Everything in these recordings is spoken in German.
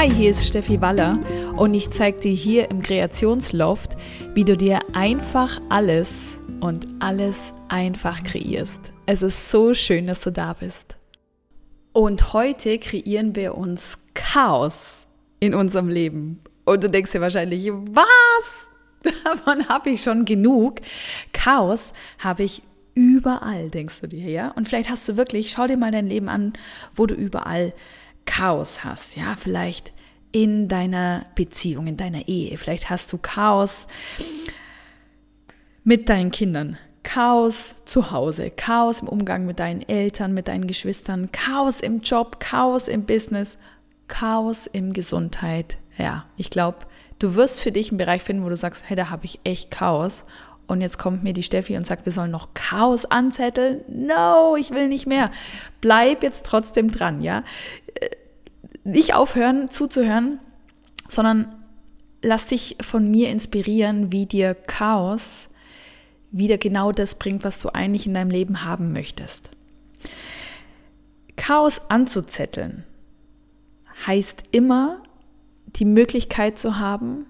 Hi, hier ist Steffi Waller und ich zeige dir hier im Kreationsloft, wie du dir einfach alles und alles einfach kreierst. Es ist so schön, dass du da bist. Und heute kreieren wir uns Chaos in unserem Leben. Und du denkst dir wahrscheinlich, was? Davon habe ich schon genug. Chaos habe ich überall, denkst du dir, ja? Und vielleicht hast du wirklich, schau dir mal dein Leben an, wo du überall Chaos hast, ja? Vielleicht in deiner Beziehung, in deiner Ehe. Vielleicht hast du Chaos mit deinen Kindern, Chaos zu Hause, Chaos im Umgang mit deinen Eltern, mit deinen Geschwistern, Chaos im Job, Chaos im Business, Chaos im Gesundheit. Ja, ich glaube, du wirst für dich einen Bereich finden, wo du sagst, hey, da habe ich echt Chaos. Und jetzt kommt mir die Steffi und sagt, wir sollen noch Chaos anzetteln. No, ich will nicht mehr. Bleib jetzt trotzdem dran, ja. Nicht aufhören zuzuhören, sondern lass dich von mir inspirieren, wie dir Chaos wieder genau das bringt, was du eigentlich in deinem Leben haben möchtest. Chaos anzuzetteln heißt immer, die Möglichkeit zu haben,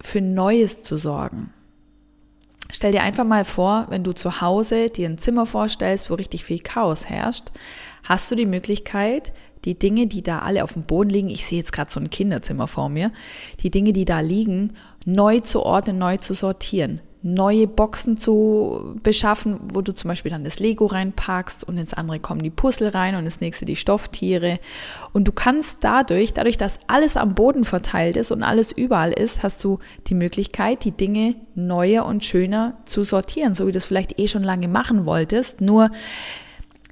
für Neues zu sorgen. Stell dir einfach mal vor, wenn du zu Hause dir ein Zimmer vorstellst, wo richtig viel Chaos herrscht, hast du die Möglichkeit, die Dinge, die da alle auf dem Boden liegen, ich sehe jetzt gerade so ein Kinderzimmer vor mir, die Dinge, die da liegen, neu zu ordnen, neu zu sortieren neue Boxen zu beschaffen, wo du zum Beispiel dann das Lego reinpackst und ins andere kommen die Puzzle rein und das nächste die Stofftiere. Und du kannst dadurch, dadurch, dass alles am Boden verteilt ist und alles überall ist, hast du die Möglichkeit, die Dinge neuer und schöner zu sortieren, so wie du es vielleicht eh schon lange machen wolltest. Nur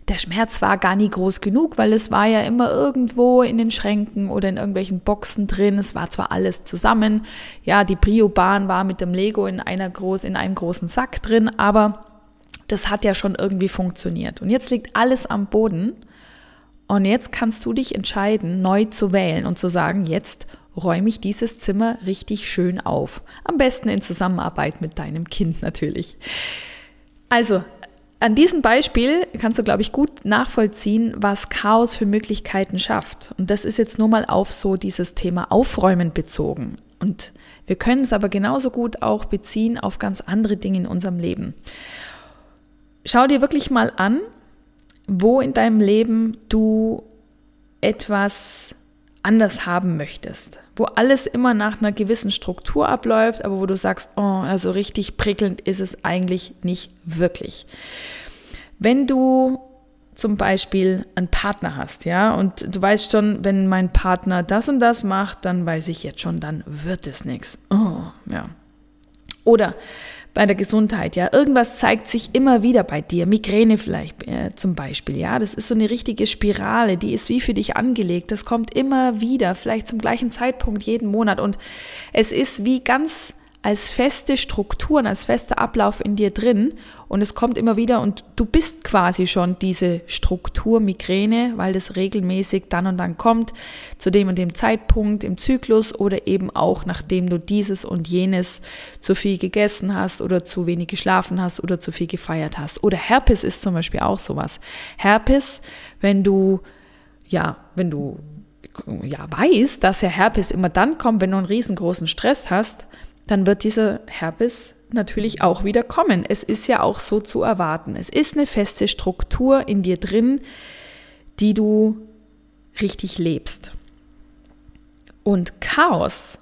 der Schmerz war gar nie groß genug, weil es war ja immer irgendwo in den Schränken oder in irgendwelchen Boxen drin. Es war zwar alles zusammen. Ja, die Brio-Bahn war mit dem Lego in einer groß, in einem großen Sack drin, aber das hat ja schon irgendwie funktioniert. Und jetzt liegt alles am Boden. Und jetzt kannst du dich entscheiden, neu zu wählen und zu sagen, jetzt räume ich dieses Zimmer richtig schön auf. Am besten in Zusammenarbeit mit deinem Kind natürlich. Also, an diesem Beispiel kannst du, glaube ich, gut nachvollziehen, was Chaos für Möglichkeiten schafft. Und das ist jetzt nur mal auf so dieses Thema Aufräumen bezogen. Und wir können es aber genauso gut auch beziehen auf ganz andere Dinge in unserem Leben. Schau dir wirklich mal an, wo in deinem Leben du etwas anders haben möchtest, wo alles immer nach einer gewissen Struktur abläuft, aber wo du sagst, oh, also richtig prickelnd ist es eigentlich nicht wirklich. Wenn du zum Beispiel einen Partner hast, ja, und du weißt schon, wenn mein Partner das und das macht, dann weiß ich jetzt schon, dann wird es nichts. Oh, ja. Oder bei der Gesundheit, ja. Irgendwas zeigt sich immer wieder bei dir. Migräne vielleicht äh, zum Beispiel, ja. Das ist so eine richtige Spirale, die ist wie für dich angelegt. Das kommt immer wieder, vielleicht zum gleichen Zeitpunkt jeden Monat. Und es ist wie ganz als feste Strukturen, als fester Ablauf in dir drin und es kommt immer wieder und du bist quasi schon diese Struktur Migräne, weil das regelmäßig dann und dann kommt, zu dem und dem Zeitpunkt im Zyklus oder eben auch nachdem du dieses und jenes zu viel gegessen hast oder zu wenig geschlafen hast oder zu viel gefeiert hast. Oder Herpes ist zum Beispiel auch sowas. Herpes, wenn du, ja, wenn du ja, weißt, dass der Herpes immer dann kommt, wenn du einen riesengroßen Stress hast, dann wird dieser Herpes natürlich auch wieder kommen. Es ist ja auch so zu erwarten. Es ist eine feste Struktur in dir drin, die du richtig lebst. Und Chaos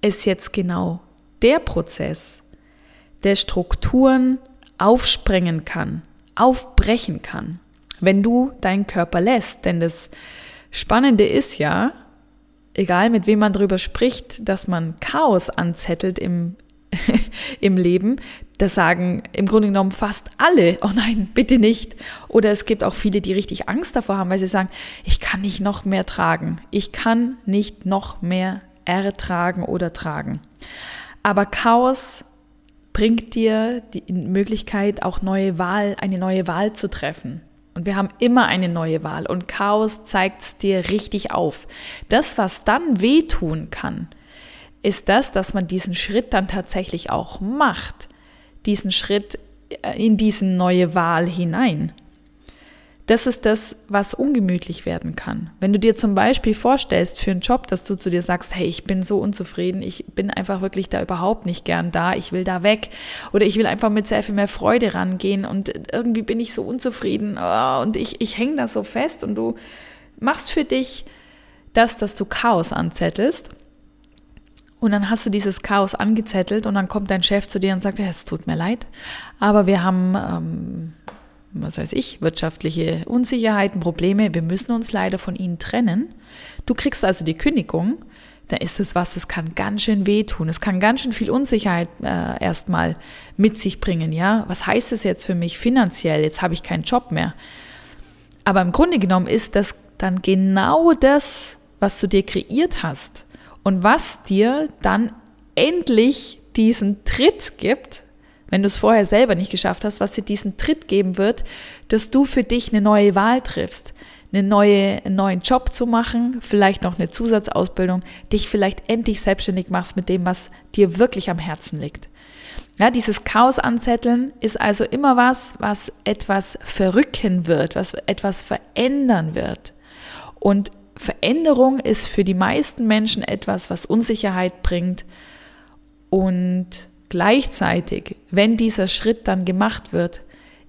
ist jetzt genau der Prozess, der Strukturen aufsprengen kann, aufbrechen kann, wenn du deinen Körper lässt. Denn das Spannende ist ja, egal mit wem man darüber spricht, dass man Chaos anzettelt im, im Leben, das sagen im Grunde genommen fast alle, oh nein, bitte nicht. Oder es gibt auch viele, die richtig Angst davor haben, weil sie sagen, ich kann nicht noch mehr tragen. Ich kann nicht noch mehr ertragen oder tragen. Aber Chaos bringt dir die Möglichkeit, auch neue Wahl, eine neue Wahl zu treffen. Und wir haben immer eine neue Wahl und Chaos zeigt es dir richtig auf. Das, was dann wehtun kann, ist das, dass man diesen Schritt dann tatsächlich auch macht. Diesen Schritt äh, in diese neue Wahl hinein. Das ist das, was ungemütlich werden kann. Wenn du dir zum Beispiel vorstellst für einen Job, dass du zu dir sagst, hey, ich bin so unzufrieden, ich bin einfach wirklich da überhaupt nicht gern da, ich will da weg oder ich will einfach mit sehr viel mehr Freude rangehen und irgendwie bin ich so unzufrieden oh, und ich, ich hänge da so fest und du machst für dich das, dass du Chaos anzettelst und dann hast du dieses Chaos angezettelt und dann kommt dein Chef zu dir und sagt, es tut mir leid, aber wir haben... Ähm, was weiß ich, wirtschaftliche Unsicherheiten, Probleme, wir müssen uns leider von ihnen trennen. Du kriegst also die Kündigung, da ist es was, das kann ganz schön wehtun. Es kann ganz schön viel Unsicherheit äh, erstmal mit sich bringen, ja. Was heißt das jetzt für mich finanziell? Jetzt habe ich keinen Job mehr. Aber im Grunde genommen ist das dann genau das, was du dir kreiert hast und was dir dann endlich diesen Tritt gibt, wenn du es vorher selber nicht geschafft hast, was dir diesen Tritt geben wird, dass du für dich eine neue Wahl triffst, eine neue, einen neuen Job zu machen, vielleicht noch eine Zusatzausbildung, dich vielleicht endlich selbstständig machst mit dem, was dir wirklich am Herzen liegt. Ja, dieses Chaos anzetteln ist also immer was, was etwas verrücken wird, was etwas verändern wird. Und Veränderung ist für die meisten Menschen etwas, was Unsicherheit bringt und gleichzeitig, wenn dieser Schritt dann gemacht wird,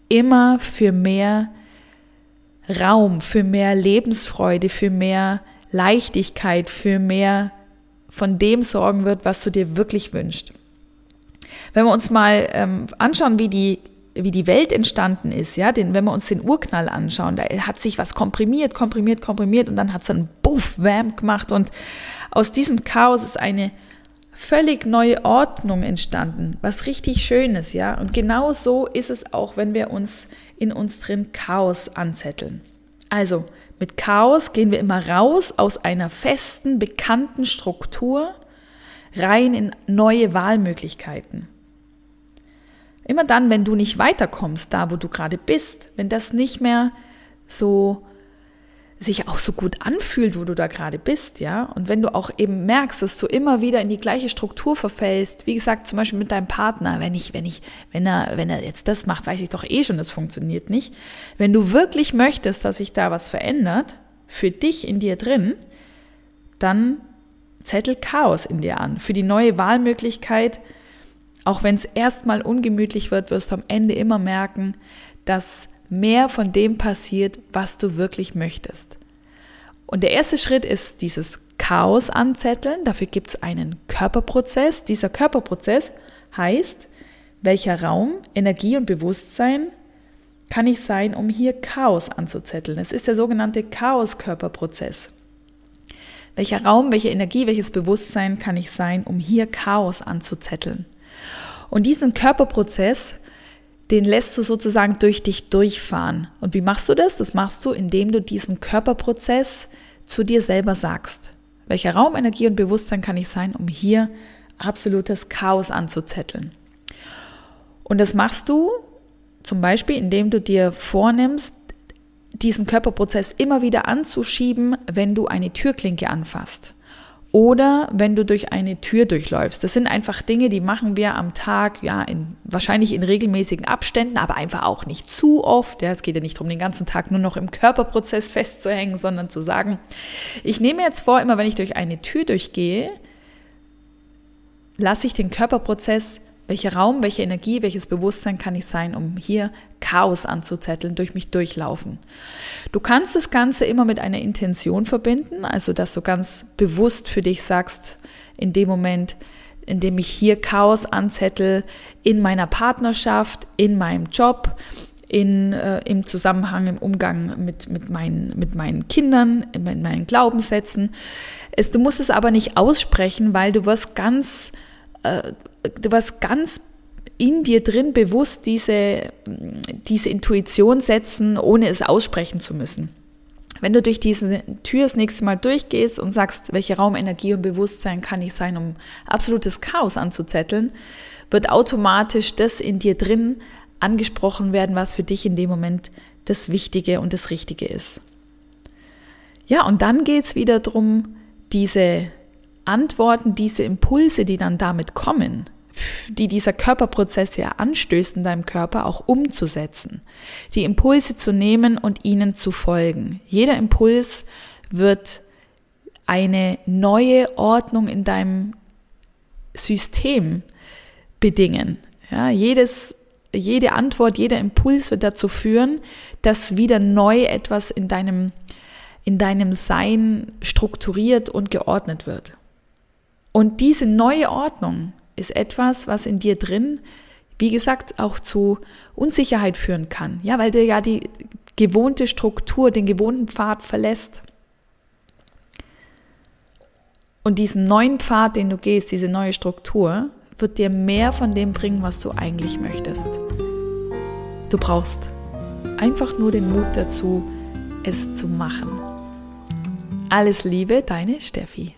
immer für mehr Raum, für mehr Lebensfreude, für mehr Leichtigkeit, für mehr von dem sorgen wird, was du dir wirklich wünschst. Wenn wir uns mal ähm, anschauen, wie die, wie die Welt entstanden ist, ja, den, wenn wir uns den Urknall anschauen, da hat sich was komprimiert, komprimiert, komprimiert und dann hat es einen Buff, Wham gemacht und aus diesem Chaos ist eine völlig neue Ordnung entstanden, was richtig Schönes, ja. Und genau so ist es auch, wenn wir uns in uns drin Chaos anzetteln. Also mit Chaos gehen wir immer raus aus einer festen, bekannten Struktur rein in neue Wahlmöglichkeiten. Immer dann, wenn du nicht weiterkommst, da wo du gerade bist, wenn das nicht mehr so sich auch so gut anfühlt, wo du da gerade bist, ja. Und wenn du auch eben merkst, dass du immer wieder in die gleiche Struktur verfällst, wie gesagt, zum Beispiel mit deinem Partner, wenn ich, wenn ich, wenn er, wenn er jetzt das macht, weiß ich doch eh schon, das funktioniert nicht. Wenn du wirklich möchtest, dass sich da was verändert, für dich in dir drin, dann zettel Chaos in dir an. Für die neue Wahlmöglichkeit, auch wenn es erstmal ungemütlich wird, wirst du am Ende immer merken, dass mehr von dem passiert, was du wirklich möchtest. Und der erste Schritt ist dieses Chaos anzetteln. Dafür gibt es einen Körperprozess. Dieser Körperprozess heißt, welcher Raum, Energie und Bewusstsein kann ich sein, um hier Chaos anzuzetteln. Es ist der sogenannte Chaos-Körperprozess. Welcher Raum, welche Energie, welches Bewusstsein kann ich sein, um hier Chaos anzuzetteln? Und diesen Körperprozess den lässt du sozusagen durch dich durchfahren. Und wie machst du das? Das machst du, indem du diesen Körperprozess zu dir selber sagst. Welcher Raum, Energie und Bewusstsein kann ich sein, um hier absolutes Chaos anzuzetteln? Und das machst du zum Beispiel, indem du dir vornimmst, diesen Körperprozess immer wieder anzuschieben, wenn du eine Türklinke anfasst oder wenn du durch eine Tür durchläufst. Das sind einfach Dinge, die machen wir am Tag, ja, in, wahrscheinlich in regelmäßigen Abständen, aber einfach auch nicht zu oft. Ja, es geht ja nicht darum, den ganzen Tag nur noch im Körperprozess festzuhängen, sondern zu sagen, ich nehme jetzt vor, immer wenn ich durch eine Tür durchgehe, lasse ich den Körperprozess welcher Raum, welche Energie, welches Bewusstsein kann ich sein, um hier Chaos anzuzetteln, durch mich durchlaufen. Du kannst das Ganze immer mit einer Intention verbinden, also dass du ganz bewusst für dich sagst, in dem Moment, in dem ich hier Chaos anzettel, in meiner Partnerschaft, in meinem Job, in, äh, im Zusammenhang, im Umgang mit, mit, meinen, mit meinen Kindern, mit meinen Glaubenssätzen. Es, du musst es aber nicht aussprechen, weil du wirst ganz äh, du warst ganz in dir drin bewusst diese, diese Intuition setzen, ohne es aussprechen zu müssen. Wenn du durch diese Tür das nächste Mal durchgehst und sagst, welche Raum, Energie und Bewusstsein kann ich sein, um absolutes Chaos anzuzetteln, wird automatisch das in dir drin angesprochen werden, was für dich in dem Moment das Wichtige und das Richtige ist. Ja, und dann geht es wieder darum, diese Antworten, diese Impulse, die dann damit kommen, die dieser Körperprozess ja anstößt in deinem Körper, auch umzusetzen. Die Impulse zu nehmen und ihnen zu folgen. Jeder Impuls wird eine neue Ordnung in deinem System bedingen. Ja, jedes, jede Antwort, jeder Impuls wird dazu führen, dass wieder neu etwas in deinem, in deinem Sein strukturiert und geordnet wird. Und diese neue Ordnung ist etwas, was in dir drin, wie gesagt, auch zu Unsicherheit führen kann. Ja, weil du ja die gewohnte Struktur, den gewohnten Pfad verlässt. Und diesen neuen Pfad, den du gehst, diese neue Struktur, wird dir mehr von dem bringen, was du eigentlich möchtest. Du brauchst einfach nur den Mut dazu, es zu machen. Alles Liebe, deine Steffi.